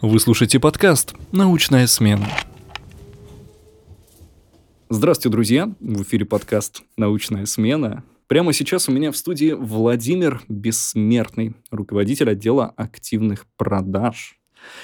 Вы слушаете подкаст «Научная смена». Здравствуйте, друзья! В эфире подкаст «Научная смена». Прямо сейчас у меня в студии Владимир Бессмертный, руководитель отдела активных продаж.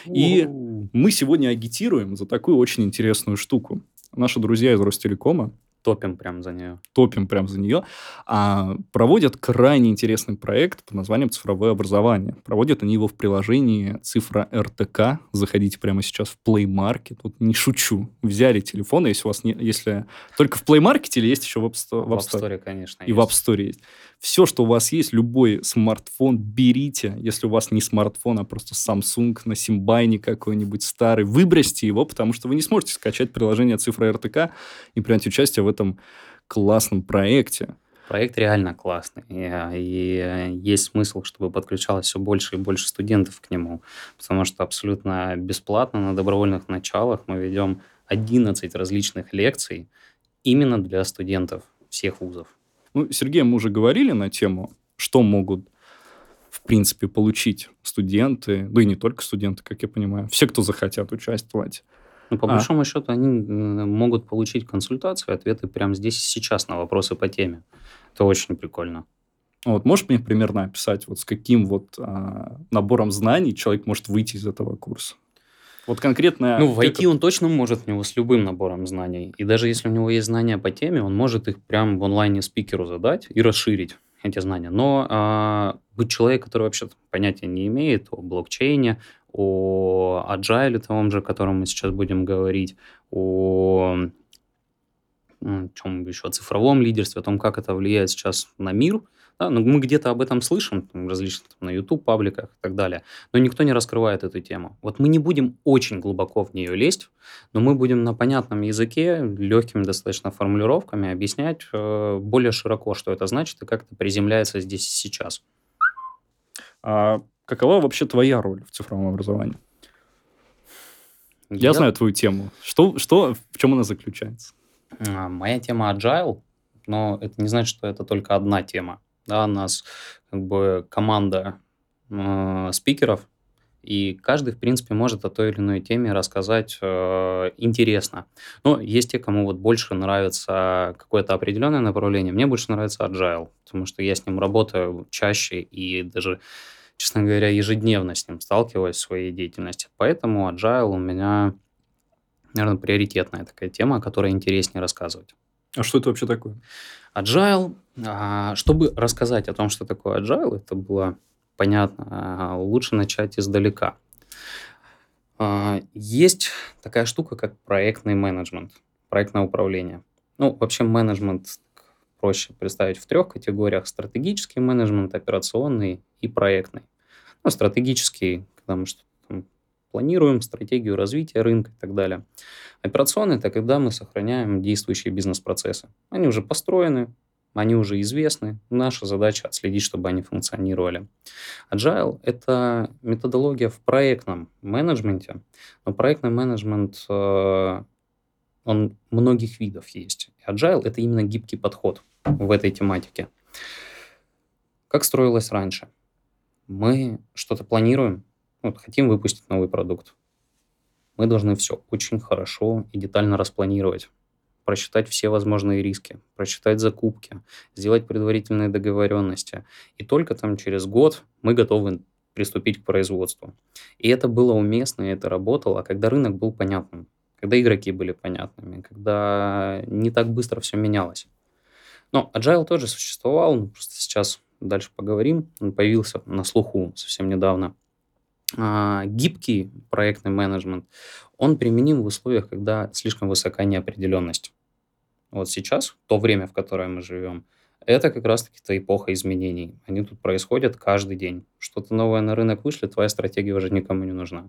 И мы сегодня агитируем за такую очень интересную штуку. Наши друзья из Ростелекома Топим прям за нее. топим прям за нее, а, проводят крайне интересный проект под названием «Цифровое образование». Проводят они его в приложении «Цифра РТК». Заходите прямо сейчас в Play Market. Вот не шучу. Взяли телефон, если у вас не... Если только в Play Market или есть еще в App Store? В App Store, конечно, И в App Store есть. Все, что у вас есть, любой смартфон, берите. Если у вас не смартфон, а просто Samsung на Симбайне какой-нибудь старый, выбросьте его, потому что вы не сможете скачать приложение «Цифра РТК» и принять участие в этом классном проекте. Проект реально классный. И, и есть смысл, чтобы подключалось все больше и больше студентов к нему. Потому что абсолютно бесплатно на добровольных началах мы ведем 11 различных лекций именно для студентов всех вузов. Ну, Сергей, мы уже говорили на тему, что могут в принципе, получить студенты, да и не только студенты, как я понимаю, все, кто захотят участвовать. Ну, по А. большому счету, они могут получить консультацию, ответы прямо здесь и сейчас на вопросы по теме. Это очень прикольно. Вот можешь мне примерно описать, вот с каким вот а, набором знаний человек может выйти из этого курса? Вот конкретно... Ну, в как- IT он точно может в него с любым набором знаний. И даже если у него есть знания по теме, он может их прям в онлайне спикеру задать и расширить эти знания. Но а, быть человек, который вообще понятия не имеет о блокчейне, о agile том же, о котором мы сейчас будем говорить, о чем еще, о цифровом лидерстве, о том, как это влияет сейчас на мир. Да, ну, мы где-то об этом слышим, там, различных там, на YouTube-пабликах и так далее, но никто не раскрывает эту тему. Вот мы не будем очень глубоко в нее лезть, но мы будем на понятном языке, легкими достаточно формулировками объяснять э, более широко, что это значит и как это приземляется здесь и сейчас. А какова вообще твоя роль в цифровом образовании? Я, знаю твою тему. Что, что, в чем она заключается? А, Моя тема agile, но это не значит, что это только одна тема. Да, у нас как бы команда э, спикеров, и каждый, в принципе, может о той или иной теме рассказать э, интересно. Но есть те, кому вот больше нравится какое-то определенное направление. Мне больше нравится agile, потому что я с ним работаю чаще и даже, честно говоря, ежедневно с ним сталкиваюсь в своей деятельности. Поэтому agile у меня, наверное, приоритетная такая тема, о которой интереснее рассказывать. А что это вообще такое? Agile, а, чтобы рассказать о том, что такое agile, это было понятно, а, лучше начать издалека. А, Есть такая штука, как проектный менеджмент, проектное управление. Ну, вообще менеджмент проще представить в трех категориях. Стратегический менеджмент, операционный и проектный. Ну, стратегический, когда мы что-то планируем, стратегию развития рынка и так далее. Операционный – это когда мы сохраняем действующие бизнес-процессы. Они уже построены, они уже известны. Наша задача отследить, чтобы они функционировали. Agile – это методология в проектном менеджменте. Но проектный менеджмент, э, он многих видов есть. Agile – это именно гибкий подход в этой тематике. Как строилось раньше? Мы что-то планируем, вот, хотим выпустить новый продукт. Мы должны все очень хорошо и детально распланировать просчитать все возможные риски, просчитать закупки, сделать предварительные договоренности. И только там через год мы готовы приступить к производству. И это было уместно, и это работало, когда рынок был понятным, когда игроки были понятными, когда не так быстро все менялось. Но Agile тоже существовал, просто сейчас дальше поговорим. Он появился на слуху совсем недавно. А, гибкий проектный менеджмент, он применим в условиях, когда слишком высока неопределенность. Вот сейчас, то время, в которое мы живем, это как раз-таки эпоха изменений. Они тут происходят каждый день. Что-то новое на рынок вышло, твоя стратегия уже никому не нужна.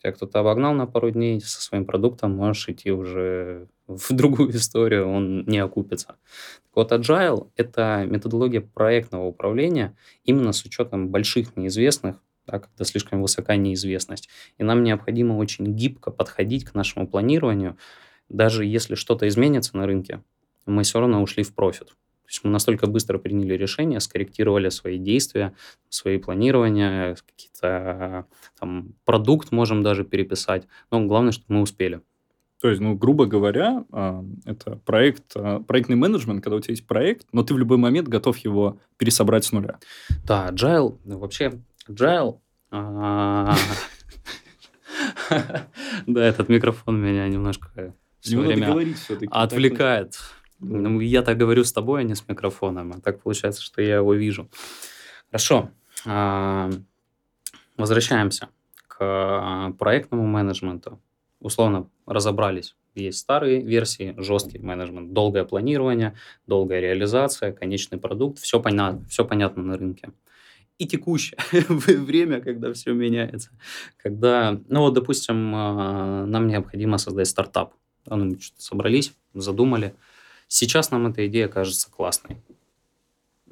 Тебя кто-то обогнал на пару дней со своим продуктом, можешь идти уже в другую историю, он не окупится. Так вот, Agile – это методология проектного управления именно с учетом больших неизвестных, да, когда слишком высока неизвестность. И нам необходимо очень гибко подходить к нашему планированию. Даже если что-то изменится на рынке, мы все равно ушли в профит. То есть мы настолько быстро приняли решение, скорректировали свои действия, свои планирования, какие-то там продукт можем даже переписать. Но главное, что мы успели. То есть, ну, грубо говоря, а, это проект, а, проектный менеджмент, когда у тебя есть проект, но ты в любой момент готов его пересобрать с нуля. Да, agile, вообще, agile... А, да, этот микрофон меня немножко все время отвлекает. Ну, я так говорю с тобой, а не с микрофоном. А так получается, что я его вижу. Хорошо. А, возвращаемся к проектному менеджменту. Условно разобрались. Есть старые версии, жесткий менеджмент, долгое планирование, долгая реализация, конечный продукт. Все понятно, все понятно на рынке. И текущее время, когда все меняется. Когда, ну вот, допустим, а, нам необходимо создать стартап. Ну, мы что-то собрались, задумали – Сейчас нам эта идея кажется классной.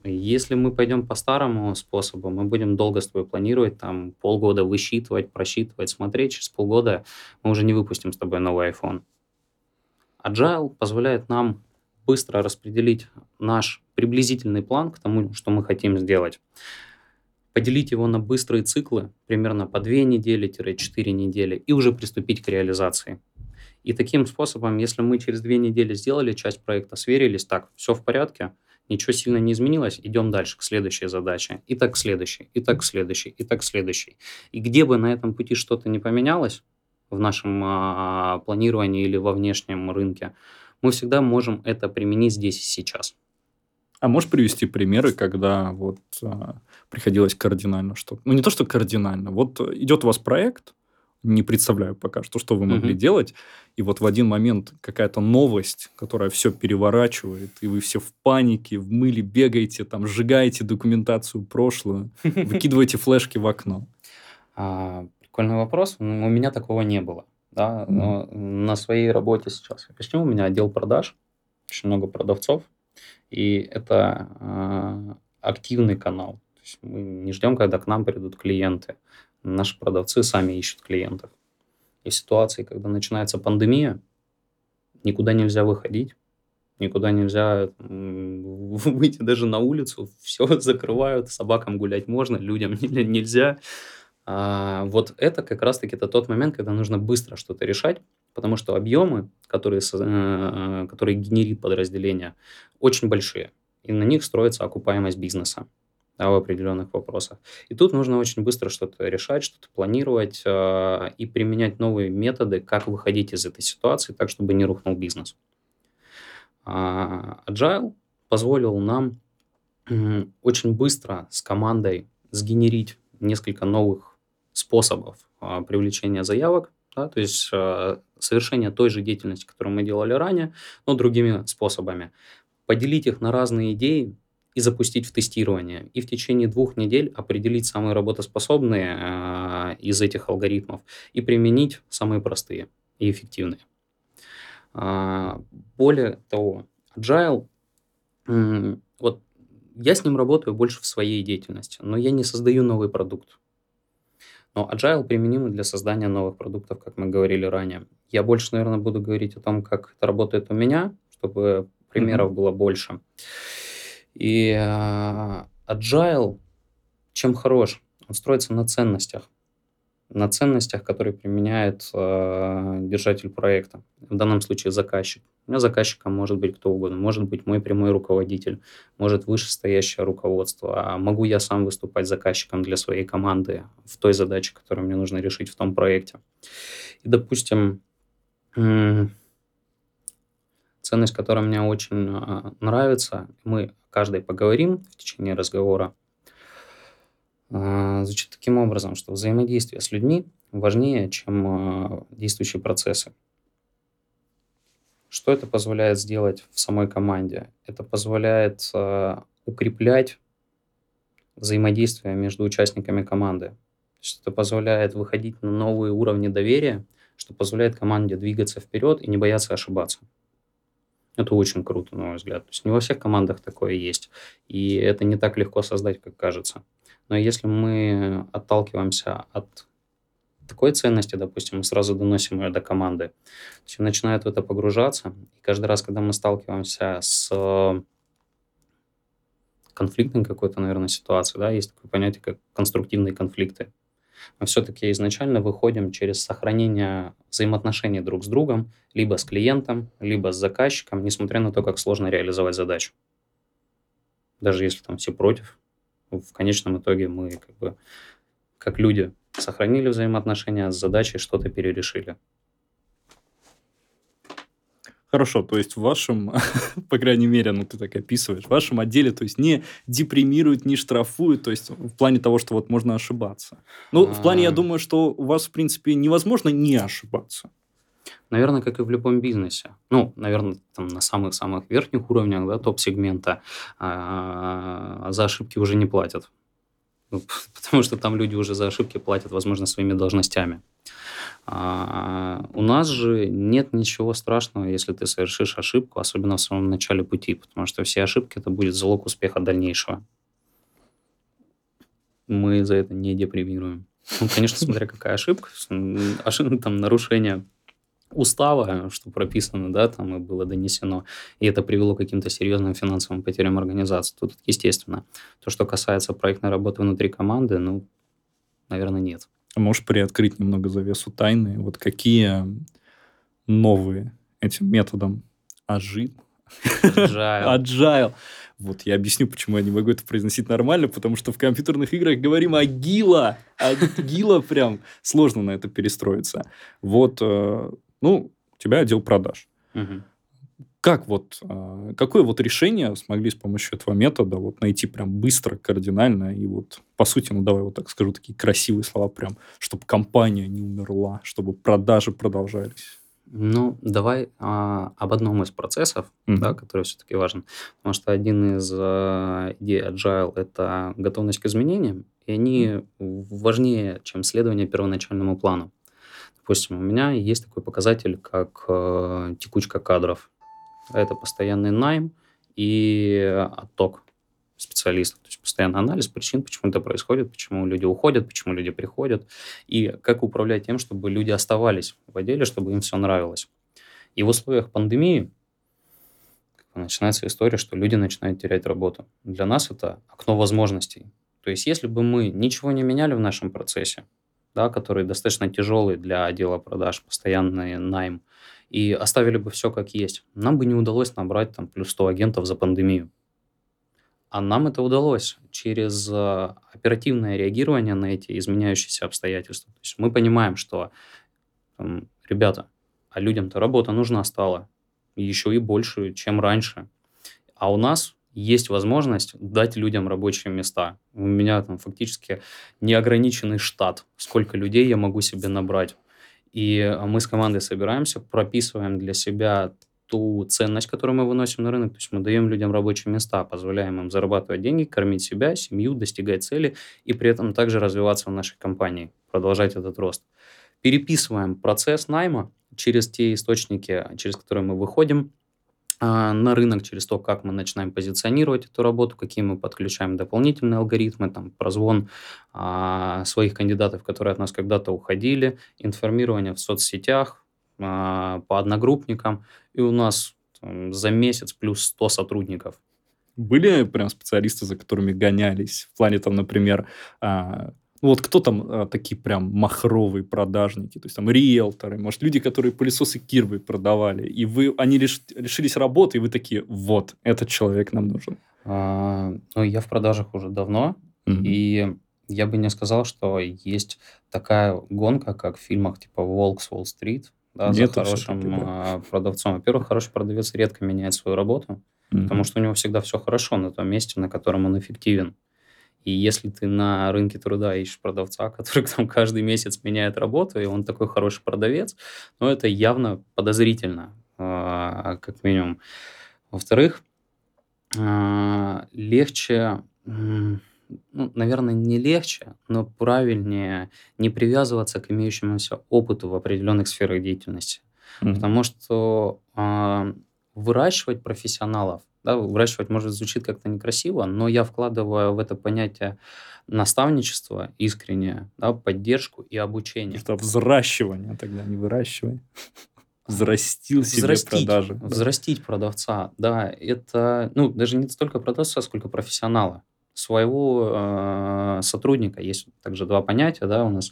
Если мы пойдем по старому способу, мы будем долго с тобой планировать, там полгода высчитывать, просчитывать, смотреть, через полгода мы уже не выпустим с тобой новый iPhone. Agile позволяет нам быстро распределить наш приблизительный план к тому, что мы хотим сделать. Поделить его на быстрые циклы, примерно по 2 недели-4 недели, и уже приступить к реализации. И таким способом, если мы через две недели сделали часть проекта, сверились, так, все в порядке, ничего сильно не изменилось, идем дальше к следующей задаче, и так к следующей, и так к следующей, и так к следующей. И где бы на этом пути что-то не поменялось в нашем а, планировании или во внешнем рынке, мы всегда можем это применить здесь и сейчас. А можешь привести примеры, когда вот а, приходилось кардинально что-то? Ну, не то, что кардинально. Вот идет у вас проект, не представляю пока что, что вы могли mm-hmm. делать. И вот в один момент какая-то новость, которая все переворачивает, и вы все в панике, в мыле бегаете, там, сжигаете документацию прошлую, выкидываете флешки в окно. А, прикольный вопрос. У меня такого не было. Да? Но на своей работе сейчас. Почему у меня отдел продаж, очень много продавцов, и это э, активный канал. То есть мы не ждем, когда к нам придут клиенты. Наши продавцы сами ищут клиентов. И в ситуации, когда начинается пандемия, никуда нельзя выходить, никуда нельзя выйти даже на улицу, все закрывают, собакам гулять можно, людям нельзя. А вот это как раз-таки это тот момент, когда нужно быстро что-то решать, потому что объемы, которые, э, которые генерит подразделение, очень большие, и на них строится окупаемость бизнеса да, в определенных вопросах. И тут нужно очень быстро что-то решать, что-то планировать э, и применять новые методы, как выходить из этой ситуации так, чтобы не рухнул бизнес. А, Agile позволил нам очень быстро с командой сгенерить несколько новых способов э, привлечения заявок, да, то есть э, совершение той же деятельности, которую мы делали ранее, но другими способами. Поделить их на разные идеи, и запустить в тестирование. И в течение двух недель определить самые работоспособные э, из этих алгоритмов и применить самые простые и эффективные. Э, более того, Agile, э, вот я с ним работаю больше в своей деятельности, но я не создаю новый продукт. Но Agile применим для создания новых продуктов, как мы говорили ранее. Я больше, наверное, буду говорить о том, как это работает у меня, чтобы примеров mm-hmm. было больше. И э, agile чем хорош? Он строится на ценностях. На ценностях, которые применяет э, держатель проекта. В данном случае заказчик. У меня заказчиком может быть кто угодно. Может быть мой прямой руководитель, может вышестоящее руководство. А могу я сам выступать заказчиком для своей команды в той задаче, которую мне нужно решить в том проекте. И, допустим, ценность, которая мне очень э, нравится, мы каждый поговорим в течение разговора, звучит таким образом, что взаимодействие с людьми важнее, чем э, действующие процессы. Что это позволяет сделать в самой команде? Это позволяет э, укреплять взаимодействие между участниками команды. Это позволяет выходить на новые уровни доверия, что позволяет команде двигаться вперед и не бояться ошибаться. Это очень круто, на мой взгляд. То есть не во всех командах такое есть. И это не так легко создать, как кажется. Но если мы отталкиваемся от такой ценности, допустим, мы сразу доносим ее до команды, все начинают в это погружаться. И каждый раз, когда мы сталкиваемся с конфликтной какой-то, наверное, ситуации, да, есть такое понятие, как конструктивные конфликты. Мы все-таки изначально выходим через сохранение взаимоотношений друг с другом, либо с клиентом, либо с заказчиком, несмотря на то, как сложно реализовать задачу. Даже если там все против, в конечном итоге мы как бы как люди сохранили взаимоотношения, а с задачей что-то перерешили. Хорошо, то есть в вашем, по крайней мере, ну ты так описываешь, в вашем отделе, то есть не депримируют, не штрафуют, то есть в плане того, что вот можно ошибаться. Ну, в плане, я думаю, что у вас, в принципе, невозможно не ошибаться. Наверное, как и в любом бизнесе. Ну, наверное, там на самых-самых верхних уровнях, да, топ-сегмента а, за ошибки уже не платят. Ну, потому что там люди уже за ошибки платят, возможно, своими должностями. А, у нас же нет ничего страшного, если ты совершишь ошибку, особенно в самом начале пути, потому что все ошибки это будет залог успеха дальнейшего. Мы за это не депримируем. Ну, конечно, смотря какая ошибка, ошибка там нарушение устава, что прописано, да, там и было донесено, и это привело к каким-то серьезным финансовым потерям организации. Тут, естественно, то, что касается проектной работы внутри команды, ну, наверное, нет. А можешь приоткрыть немного завесу тайны? Вот какие новые этим методом ажит? Agile. Agile. Вот я объясню, почему я не могу это произносить нормально, потому что в компьютерных играх говорим агила. Агила прям. Сложно на это перестроиться. Вот, э, ну, у тебя отдел продаж. Угу. Как вот, а, какое вот решение смогли с помощью этого метода вот найти прям быстро, кардинально и вот, по сути, ну, давай вот так скажу, такие красивые слова прям, чтобы компания не умерла, чтобы продажи продолжались? Ну, давай а, об одном из процессов, mm-hmm. да, который все-таки важен. Потому что один из а, идей Agile – это готовность к изменениям, и они важнее, чем следование первоначальному плану. Допустим, у меня есть такой показатель, как э, текучка кадров это постоянный найм и отток специалистов. То есть постоянный анализ причин, почему это происходит, почему люди уходят, почему люди приходят, и как управлять тем, чтобы люди оставались в отделе, чтобы им все нравилось. И в условиях пандемии начинается история, что люди начинают терять работу. Для нас это окно возможностей. То есть если бы мы ничего не меняли в нашем процессе, да, который достаточно тяжелый для отдела продаж, постоянный найм, и оставили бы все как есть, нам бы не удалось набрать там плюс 100 агентов за пандемию. А нам это удалось через э, оперативное реагирование на эти изменяющиеся обстоятельства. То есть мы понимаем, что, там, ребята, а людям-то работа нужна стала еще и больше, чем раньше. А у нас есть возможность дать людям рабочие места. У меня там фактически неограниченный штат, сколько людей я могу себе набрать. И а, мы с командой собираемся, прописываем для себя ту ценность, которую мы выносим на рынок. То есть мы даем людям рабочие места, позволяем им зарабатывать деньги, кормить себя, семью, достигать цели и при этом также развиваться в нашей компании, продолжать этот рост. Переписываем процесс найма через те источники, через которые мы выходим а, на рынок через то, как мы начинаем позиционировать эту работу, какие мы подключаем дополнительные алгоритмы, там, прозвон а, своих кандидатов, которые от нас когда-то уходили, информирование в соцсетях а, по одногруппникам, и у нас там, за месяц плюс 100 сотрудников. Были прям специалисты, за которыми гонялись? В плане, там, например, а, вот кто там а, такие прям махровые продажники, то есть там риэлторы, может, люди, которые пылесосы Кирвы продавали, и вы, они лиш, лишились работы, и вы такие, вот, этот человек нам нужен. А, ну, я в продажах уже давно, mm-hmm. и я бы не сказал, что есть такая гонка, как в фильмах типа «Волк с Уолл-стрит», да, за хорошим да. Продавцом. Во-первых, хороший продавец редко меняет свою работу, mm-hmm. потому что у него всегда все хорошо на том месте, на котором он эффективен. И если ты на рынке труда ищешь продавца, который там каждый месяц меняет работу, и он такой хороший продавец, ну, это явно подозрительно, а, как минимум. Во-вторых, а, легче, ну, наверное, не легче, но правильнее не привязываться к имеющемуся опыту в определенных сферах деятельности. Mm-hmm. Потому что э, выращивать профессионалов да, выращивать, может, звучит как-то некрасиво, но я вкладываю в это понятие наставничество искреннее, да, поддержку и обучение. Это взращивание тогда, не выращивание. взрастил себе взрастить, продажи. Да. взрастить продавца, да, это, ну, даже не столько продавца, сколько профессионала, своего э, сотрудника. Есть также два понятия, да, у нас,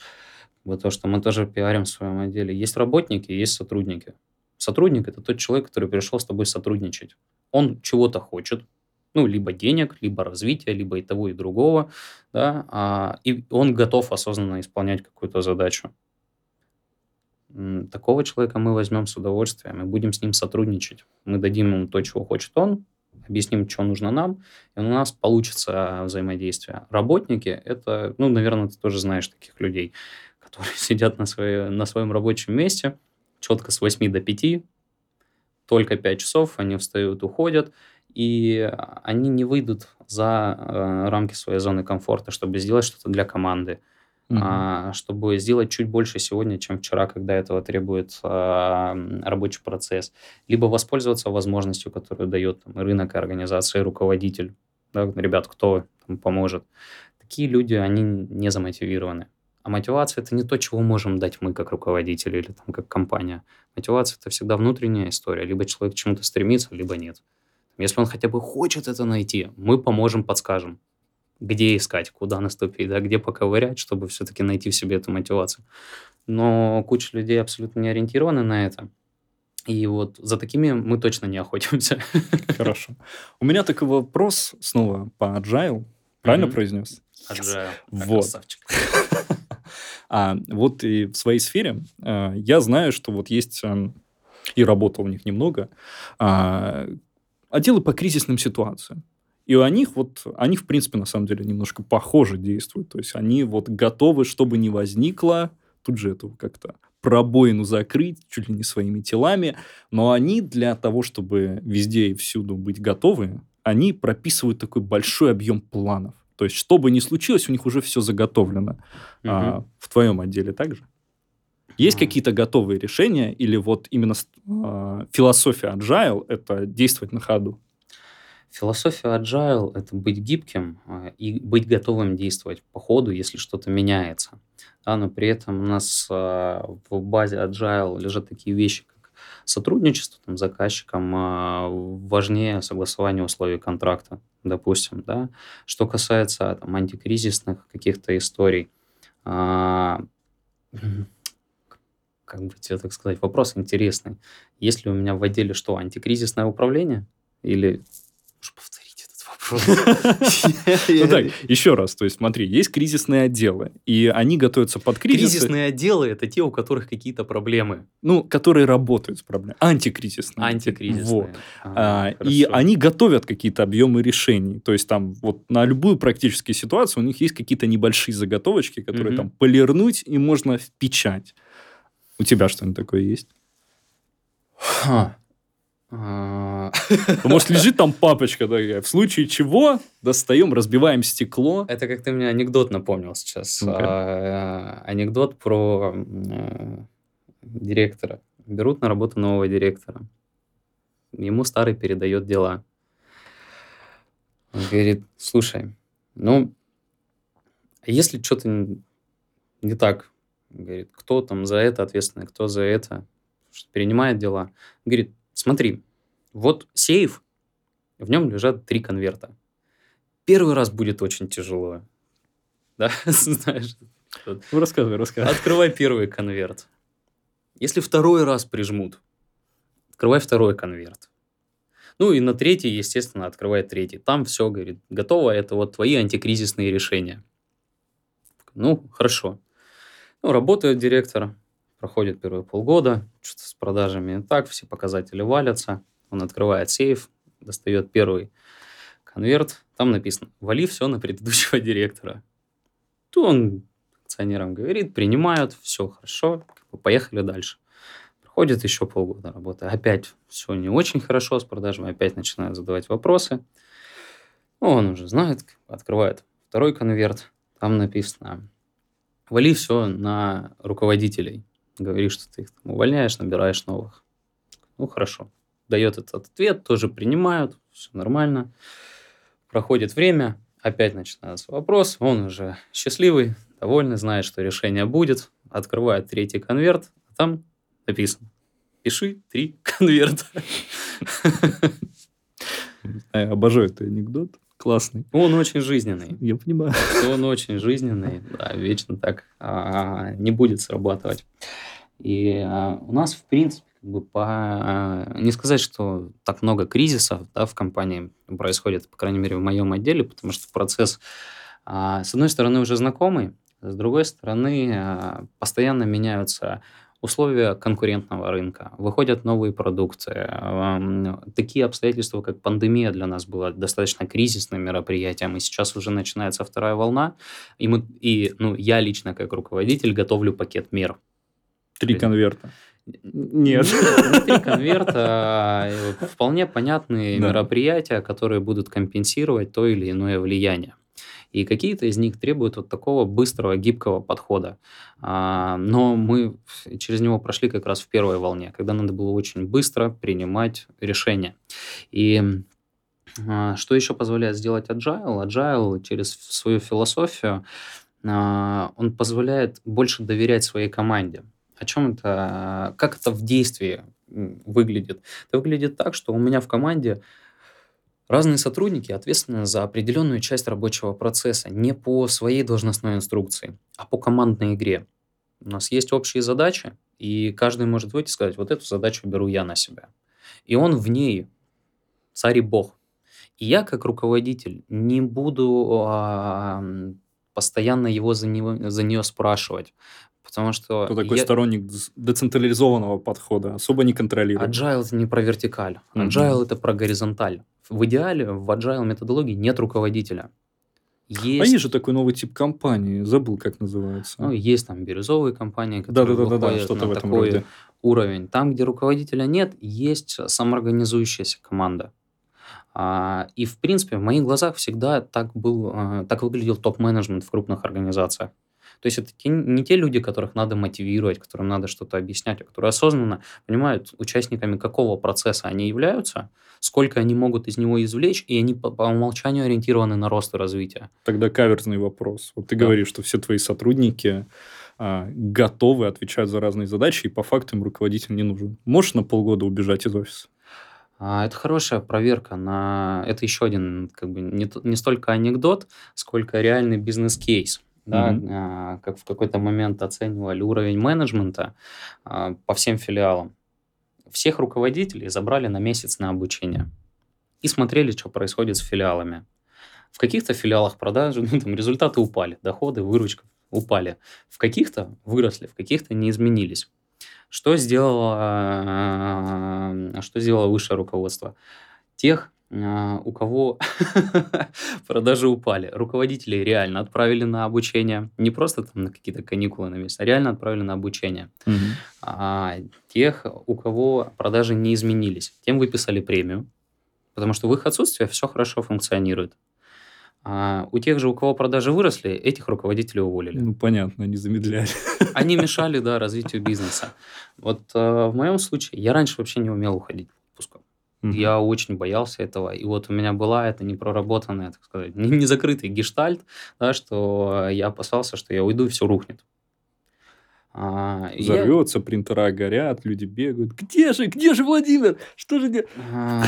то, что мы тоже пиарим в своем отделе. Есть работники, есть сотрудники. Сотрудник – это тот человек, который пришел с тобой сотрудничать. Он чего-то хочет, ну, либо денег, либо развития, либо и того, и другого, да, а, и он готов осознанно исполнять какую-то задачу. Такого человека мы возьмем с удовольствием и будем с ним сотрудничать. Мы дадим ему то, чего хочет он, объясним, что нужно нам, и у нас получится взаимодействие. Работники – это, ну, наверное, ты тоже знаешь таких людей, которые сидят на, своей, на своем рабочем месте, четко с 8 до 5, только 5 часов, они встают, уходят, и они не выйдут за э, рамки своей зоны комфорта, чтобы сделать что-то для команды, угу. а, чтобы сделать чуть больше сегодня, чем вчера, когда этого требует а, рабочий процесс, либо воспользоваться возможностью, которую дает там, рынок, организация, руководитель, да, ребят, кто там, поможет. Такие люди, они не замотивированы. А мотивация – это не то, чего можем дать мы как руководители или там, как компания. Мотивация – это всегда внутренняя история. Либо человек к чему-то стремится, либо нет. Если он хотя бы хочет это найти, мы поможем, подскажем, где искать, куда наступить, да, где поковырять, чтобы все-таки найти в себе эту мотивацию. Но куча людей абсолютно не ориентированы на это. И вот за такими мы точно не охотимся. Хорошо. У меня такой вопрос снова по agile. Правильно mm-hmm. произнес? Agile. Вот. а вот и в своей сфере а, я знаю, что вот есть а, и работал у них немного, а, отделы по кризисным ситуациям. И у них вот, они, в принципе, на самом деле немножко похоже действуют. То есть они вот готовы, чтобы не возникло, тут же эту как-то пробоину закрыть чуть ли не своими телами. Но они для того, чтобы везде и всюду быть готовы, они прописывают такой большой объем планов. То есть, что бы ни случилось, у них уже все заготовлено. Угу. А, в твоем отделе также? Есть mm. какие-то готовые решения или вот именно э, философия agile – это действовать на ходу? Философия agile – это быть гибким э, и быть готовым действовать по ходу, если что-то меняется. Да, но при этом у нас э, в базе agile лежат такие вещи, как сотрудничество там, с заказчиком, э, важнее согласование условий контракта, допустим. Да? Что касается там, антикризисных каких-то историй, э, как бы тебе так сказать, вопрос интересный. Есть ли у меня в отделе что, антикризисное управление? Или... Можешь повторить этот вопрос? Ну так, еще раз. То есть смотри, есть кризисные отделы, и они готовятся под кризис. Кризисные отделы – это те, у которых какие-то проблемы. Ну, которые работают с проблемами. Антикризисные. Антикризисные. Вот. А, и они готовят какие-то объемы решений. То есть там вот на любую практическую ситуацию у них есть какие-то небольшие заготовочки, которые там полирнуть и можно в печать. У тебя что-нибудь такое есть? Может, лежит там папочка такая. В случае чего достаем, разбиваем стекло. Это как ты мне анекдот напомнил сейчас. А, анекдот про э, директора. Берут на работу нового директора. Ему старый передает дела. Он говорит, слушай, ну, если что-то не так Говорит, кто там за это ответственный, кто за это, что перенимает дела. Говорит, смотри, вот сейф, в нем лежат три конверта. Первый раз будет очень тяжело. Да, знаешь. Ну, рассказывай, рассказывай. Открывай первый конверт. Если второй раз прижмут, открывай второй конверт. Ну и на третий, естественно, открывай третий. Там все, говорит, готово, это вот твои антикризисные решения. Ну, хорошо. Ну, работает директор, проходит первые полгода, что-то с продажами так, все показатели валятся. Он открывает сейф, достает первый конверт, там написано «Вали все на предыдущего директора». То он акционерам говорит, принимают, все хорошо, поехали дальше. Проходит еще полгода работы. Опять все не очень хорошо с продажами, опять начинают задавать вопросы. Он уже знает, открывает второй конверт, там написано вали все на руководителей. Говори, что ты их там увольняешь, набираешь новых. Ну, хорошо. Дает этот ответ, тоже принимают, все нормально. Проходит время, опять начинается вопрос, он уже счастливый, довольный, знает, что решение будет, открывает третий конверт, а там написано Пиши три конверта. Я обожаю этот анекдот. Классный. Он очень жизненный. Я понимаю. Он очень жизненный, да, вечно так а, не будет срабатывать. И а, у нас, в принципе, как бы по... А, не сказать, что так много кризисов да, в компании происходит, по крайней мере, в моем отделе, потому что процесс, а, с одной стороны, уже знакомый, с другой стороны, постоянно меняются условия конкурентного рынка, выходят новые продукты. Такие обстоятельства, как пандемия для нас было достаточно кризисным мероприятием, и сейчас уже начинается вторая волна, и, мы, и ну, я лично как руководитель готовлю пакет мер. Три конверта. Нет. Не три конверта, вполне понятные да. мероприятия, которые будут компенсировать то или иное влияние. И какие-то из них требуют вот такого быстрого, гибкого подхода. А, но мы через него прошли как раз в первой волне, когда надо было очень быстро принимать решения. И а, что еще позволяет сделать Agile? Agile через свою философию, а, он позволяет больше доверять своей команде. О чем это? Как это в действии выглядит? Это выглядит так, что у меня в команде Разные сотрудники ответственны за определенную часть рабочего процесса не по своей должностной инструкции, а по командной игре. У нас есть общие задачи, и каждый может выйти и сказать, вот эту задачу беру я на себя. И он в ней царь и бог. И я, как руководитель, не буду а, постоянно его за, него, за нее спрашивать. Потому что... Кто такой я... сторонник децентрализованного подхода, особо не контролирует. Agile это не про вертикаль. Agile mm-hmm. это про горизонталь. В идеале в agile методологии нет руководителя. Есть... А есть же такой новый тип компании, забыл, как называется. Ну, есть там бирюзовые компании, которые да, да, да, да, что-то на в этом такой роде. уровень. Там, где руководителя нет, есть самоорганизующаяся команда. А, и, в принципе, в моих глазах всегда так, был, а, так выглядел топ-менеджмент в крупных организациях. То есть это не те люди, которых надо мотивировать, которым надо что-то объяснять, а которые осознанно понимают, участниками какого процесса они являются, сколько они могут из него извлечь, и они по, по умолчанию ориентированы на рост и развитие. Тогда каверзный вопрос. Вот ты да. говоришь, что все твои сотрудники а, готовы отвечать за разные задачи, и по факту им руководитель не нужен. Можешь на полгода убежать из офиса? А, это хорошая проверка на... Это еще один, как бы, не, не столько анекдот, сколько реальный бизнес-кейс да, mm-hmm. как в какой-то момент оценивали уровень менеджмента а, по всем филиалам. Всех руководителей забрали на месяц на обучение и смотрели, что происходит с филиалами. В каких-то филиалах продажи, ну, там результаты упали, доходы, выручка упали. В каких-то выросли, в каких-то не изменились. Что сделало, а, что сделало высшее руководство? Тех у кого продажи упали. Руководители реально отправили на обучение. Не просто там на какие-то каникулы на месяц, а реально отправили на обучение. А тех, у кого продажи не изменились, тем выписали премию, потому что в их отсутствие все хорошо функционирует. А у тех же, у кого продажи выросли, этих руководителей уволили. Ну, понятно, они замедляли. Они мешали, да, развитию бизнеса. Вот э, в моем случае я раньше вообще не умел уходить. Угу. Я очень боялся этого. И вот у меня была эта непроработанная, так сказать, не, закрытый гештальт, да, что я опасался, что я уйду и все рухнет. А, Взорвется, я... принтера горят, люди бегают. Где же, где же Владимир? Что же делать? А,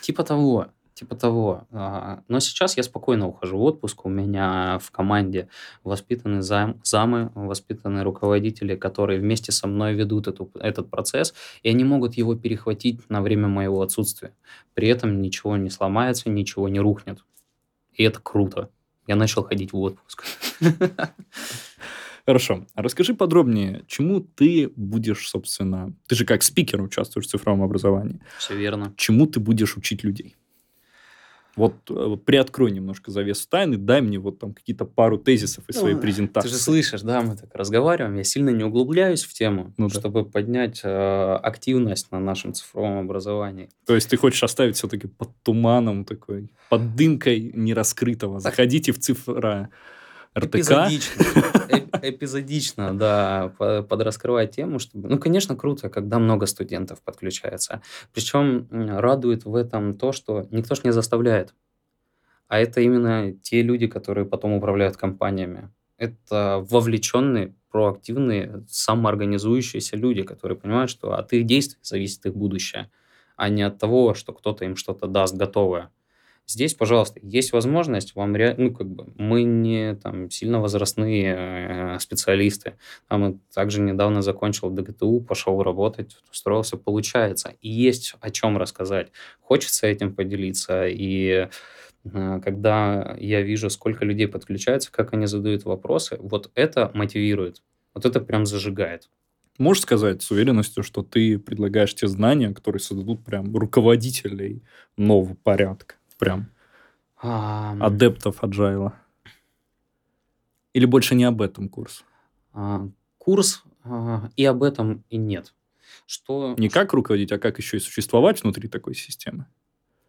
типа того. Типа того. А, но сейчас я спокойно ухожу в отпуск. У меня в команде воспитаны зам, замы, воспитаны руководители, которые вместе со мной ведут эту, этот процесс, и они могут его перехватить на время моего отсутствия. При этом ничего не сломается, ничего не рухнет. И это круто. Я начал ходить в отпуск. Хорошо. Расскажи подробнее, чему ты будешь, собственно... Ты же как спикер участвуешь в цифровом образовании. Все верно. Чему ты будешь учить людей? Вот, э, вот приоткрой немножко завесу тайны, дай мне вот там какие-то пару тезисов из ну, своей презентации. Ты же слышишь, да, мы так разговариваем, я сильно не углубляюсь в тему, ну, чтобы да. поднять э, активность на нашем цифровом образовании. То есть ты хочешь оставить все-таки под туманом такой, под дымкой нераскрытого. Так. Заходите в цифра РТК. Эпизодично, эпизодично, да, подраскрывать тему, чтобы... Ну, конечно, круто, когда много студентов подключается. Причем радует в этом то, что никто ж не заставляет. А это именно те люди, которые потом управляют компаниями. Это вовлеченные проактивные, самоорганизующиеся люди, которые понимают, что от их действий зависит их будущее, а не от того, что кто-то им что-то даст готовое. Здесь, пожалуйста, есть возможность вам реально, ну, как бы, мы не там сильно возрастные э, специалисты. Там также недавно закончил ДГТУ, пошел работать, устроился, получается. И есть о чем рассказать. Хочется этим поделиться. И э, когда я вижу, сколько людей подключаются, как они задают вопросы, вот это мотивирует. Вот это прям зажигает. Можешь сказать с уверенностью, что ты предлагаешь те знания, которые создадут прям руководителей нового порядка? Прям А, адептов аджайла? Или больше не об этом курс? а, Курс а, и об этом и нет. Что Не как руководить, а как еще и существовать внутри такой системы?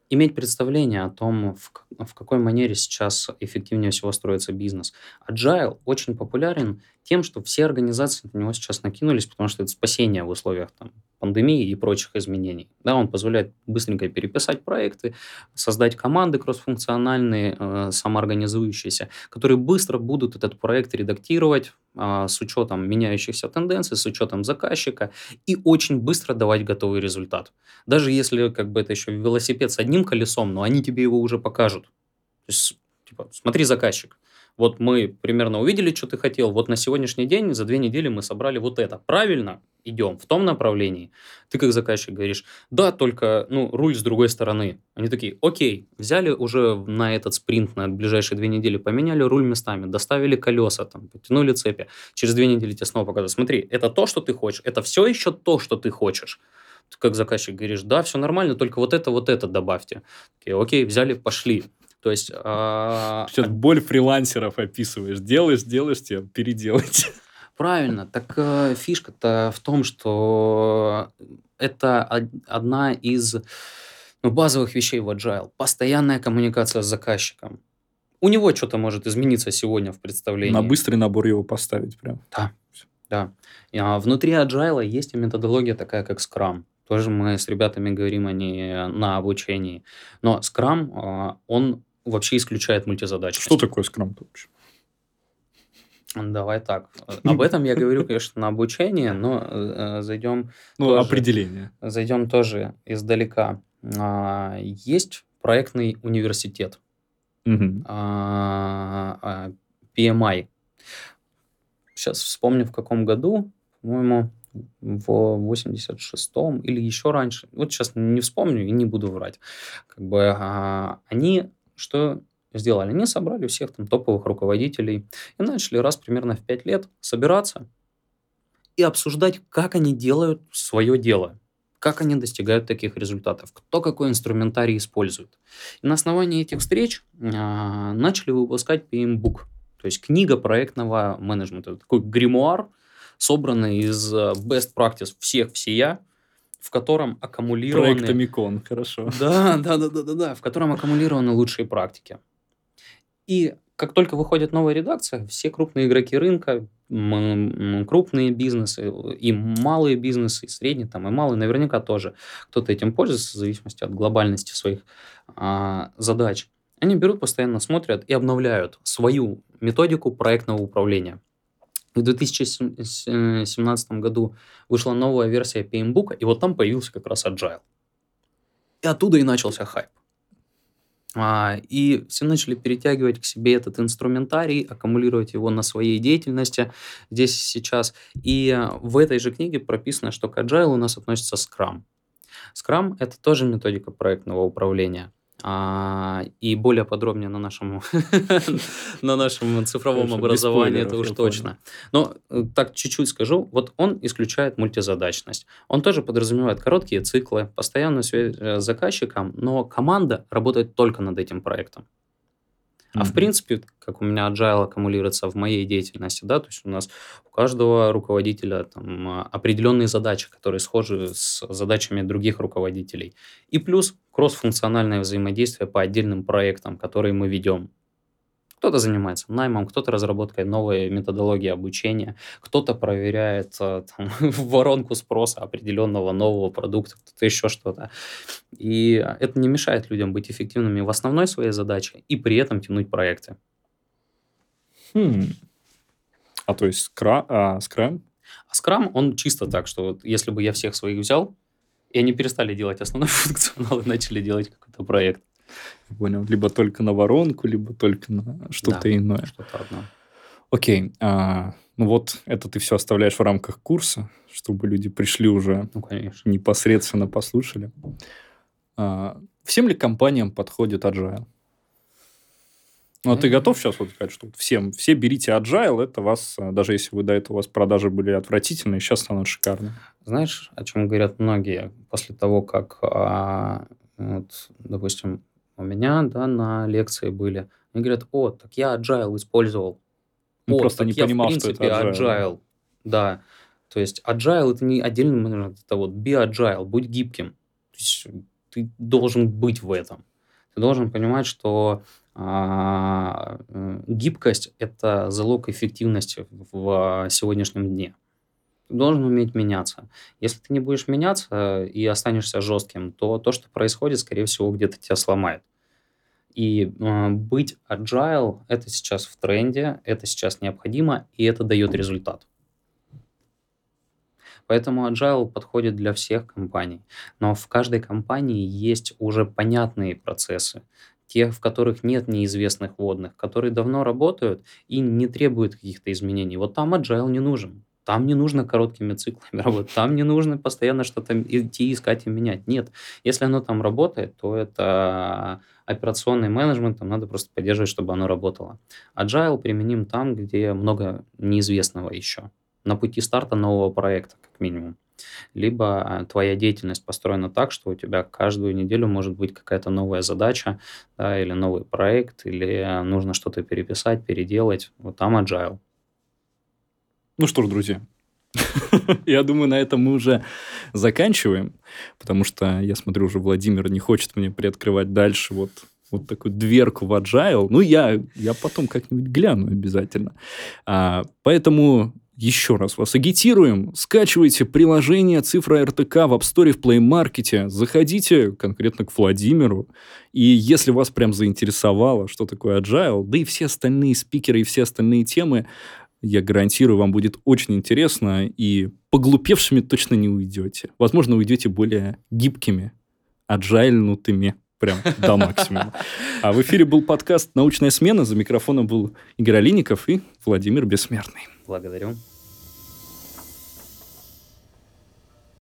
иметь представление о том, в, в какой манере сейчас эффективнее всего строится бизнес. Agile очень популярен тем, что все организации на него сейчас накинулись, потому что это спасение в условиях там, пандемии и прочих изменений. Да, он позволяет быстренько переписать проекты, создать команды кроссфункциональные, э, самоорганизующиеся, которые быстро будут этот проект редактировать а, с учетом меняющихся тенденций, с учетом заказчика и очень быстро давать готовый результат. Даже если как бы это еще велосипед с одним колесом, но они тебе его уже покажут. То есть, типа, смотри, заказчик, вот мы примерно увидели, что ты хотел, вот на сегодняшний день, за две недели мы собрали вот это. Правильно? Идем в том направлении. Ты как заказчик говоришь, да, только, ну, руль с другой стороны. Они такие, окей, взяли уже на этот спринт, на ближайшие две недели, поменяли руль местами, доставили колеса, там, потянули цепи. Через две недели тебе снова показывают, смотри, это то, что ты хочешь, это все еще то, что ты хочешь. Ты как заказчик говоришь, да, все нормально, только вот это, вот это добавьте. Такие, окей, взяли, пошли. То есть... а, Сейчас боль фрилансеров описываешь. Делаешь, делаешь, тебе переделать. Правильно. Так э, фишка-то в том, что это од- одна из ну, базовых вещей в Agile. Постоянная коммуникация с заказчиком. У него что-то может измениться сегодня в представлении. На быстрый набор его поставить прям. Да. И, а, внутри Agile есть и методология такая, как Scrum. Тоже мы с ребятами говорим о ней на обучении. Но Scrum, а, он вообще исключает мультизадачность. Что такое скрам вообще? Давай так. Об этом я говорю, конечно, на обучении, но э, зайдем Ну, Тоже. определение. Зайдем тоже издалека. А, Есть проектный университет, Мгм. а, а, PMI. Сейчас вспомню, в каком году, по-моему, в 86-м или еще раньше. Вот сейчас не вспомню и не буду врать. Как бы а, они что сделали? Они собрали всех там топовых руководителей и начали раз примерно в 5 лет собираться и обсуждать, как они делают свое дело, как они достигают таких результатов, кто какой инструментарий использует. И на основании этих встреч а, начали выпускать PM-book, то есть книга проектного менеджмента. Такой гримуар, собранный из э, best practice всех всея, в котором аккумулированы... Проект Амикон, хорошо. Да, да, да, да, да, да, в котором аккумулированы лучшие практики. И как только выходит новая редакция, все крупные игроки рынка, крупные бизнесы, и малые бизнесы, и средние, там, и малые, наверняка тоже кто-то этим пользуется в зависимости от глобальности своих а, задач. Они берут, постоянно смотрят и обновляют свою методику проектного управления. В 2017 году вышла новая версия PMBOK, и вот там появился как раз Agile. И оттуда и начался хайп. А, и все начали перетягивать к себе этот инструментарий, аккумулировать его на своей деятельности здесь и сейчас. И в этой же книге прописано, что к Agile у нас относится Scrum. Scrum – это тоже методика проектного управления. А, и более подробнее на нашем, на нашем цифровом образовании, это уж понял. точно. Но э, так чуть-чуть скажу, вот он исключает мультизадачность. Он тоже подразумевает короткие циклы, постоянную связь э, с заказчиком, но команда работает только над этим проектом. А в принципе, как у меня agile аккумулируется в моей деятельности, да, то есть у нас у каждого руководителя там а, определенные задачи, которые схожи с задачами других руководителей. И плюс кроссфункциональное взаимодействие по отдельным проектам, которые мы ведем. Кто-то занимается наймом, кто-то разработкой новой методологии обучения, кто-то проверяет а, там, воронку спроса определенного нового продукта, кто-то еще что-то. И это не мешает людям быть эффективными в основной своей задаче и при этом тянуть проекты. Хм. А то есть скра... а, скрам? А скрам, он чисто так, что вот если бы я всех своих взял, и они перестали делать основной функционал и начали делать какой-то проект. Понял. Либо только на воронку, либо только на что-то Да, иное. что-то одно. Окей. а, ну вот это ты все оставляешь в рамках курса, чтобы люди пришли уже Ну, конечно. непосредственно послушали. А, всем ли компаниям подходит agile? Ну, а ты готов сейчас вот сказать, что всем, все берите agile, это вас, а, даже если вы до этого у вас продажи были отвратительные, сейчас станут шикарными. Знаешь, о чем говорят многие после того, как, а, вот, допустим, у меня, да, на лекции были, они говорят, о, так я agile использовал. Ну, О, просто так не я, понимал, в что это принципе, agile, agile. Да. То есть agile это не отдельный менеджмент, это вот be agile, будь гибким. То есть ты должен быть в этом. Ты должен понимать, что а, м, гибкость – это залог эффективности в сегодняшнем дне. Ты должен уметь меняться. Если ты не будешь меняться и останешься жестким, то то, что происходит, скорее всего, где-то тебя сломает. И э, быть agile – это сейчас в тренде, это сейчас необходимо, и это дает результат. Поэтому agile подходит для всех компаний. Но в каждой компании есть уже понятные процессы, те, в которых нет неизвестных водных, которые давно работают и не требуют каких-то изменений. Вот там agile не нужен. Там не нужно короткими циклами работать, там не нужно постоянно что-то идти искать и менять. Нет, если оно там работает, то это операционный менеджмент, там надо просто поддерживать, чтобы оно работало. Agile применим там, где много неизвестного еще. На пути старта нового проекта, как минимум. Либо а, твоя деятельность построена так, что у тебя каждую неделю может быть какая-то новая задача, да, или новый проект, или нужно что-то переписать, переделать. Вот там agile. Ну что ж, друзья, я думаю, на этом мы уже заканчиваем, потому что я смотрю, уже Владимир не хочет мне приоткрывать дальше вот, вот такую дверку в agile. Ну, я, я потом как-нибудь гляну обязательно. А, поэтому еще раз вас агитируем. Скачивайте приложение «Цифра РТК» в App Store, в Play Market. Заходите конкретно к Владимиру. И если вас прям заинтересовало, что такое agile, да и все остальные спикеры и все остальные темы, я гарантирую, вам будет очень интересно, и поглупевшими точно не уйдете. Возможно, уйдете более гибкими, аджайльнутыми, прям до максимума. А в эфире был подкаст «Научная смена». За микрофоном был Игорь Алиников и Владимир Бессмертный. Благодарю.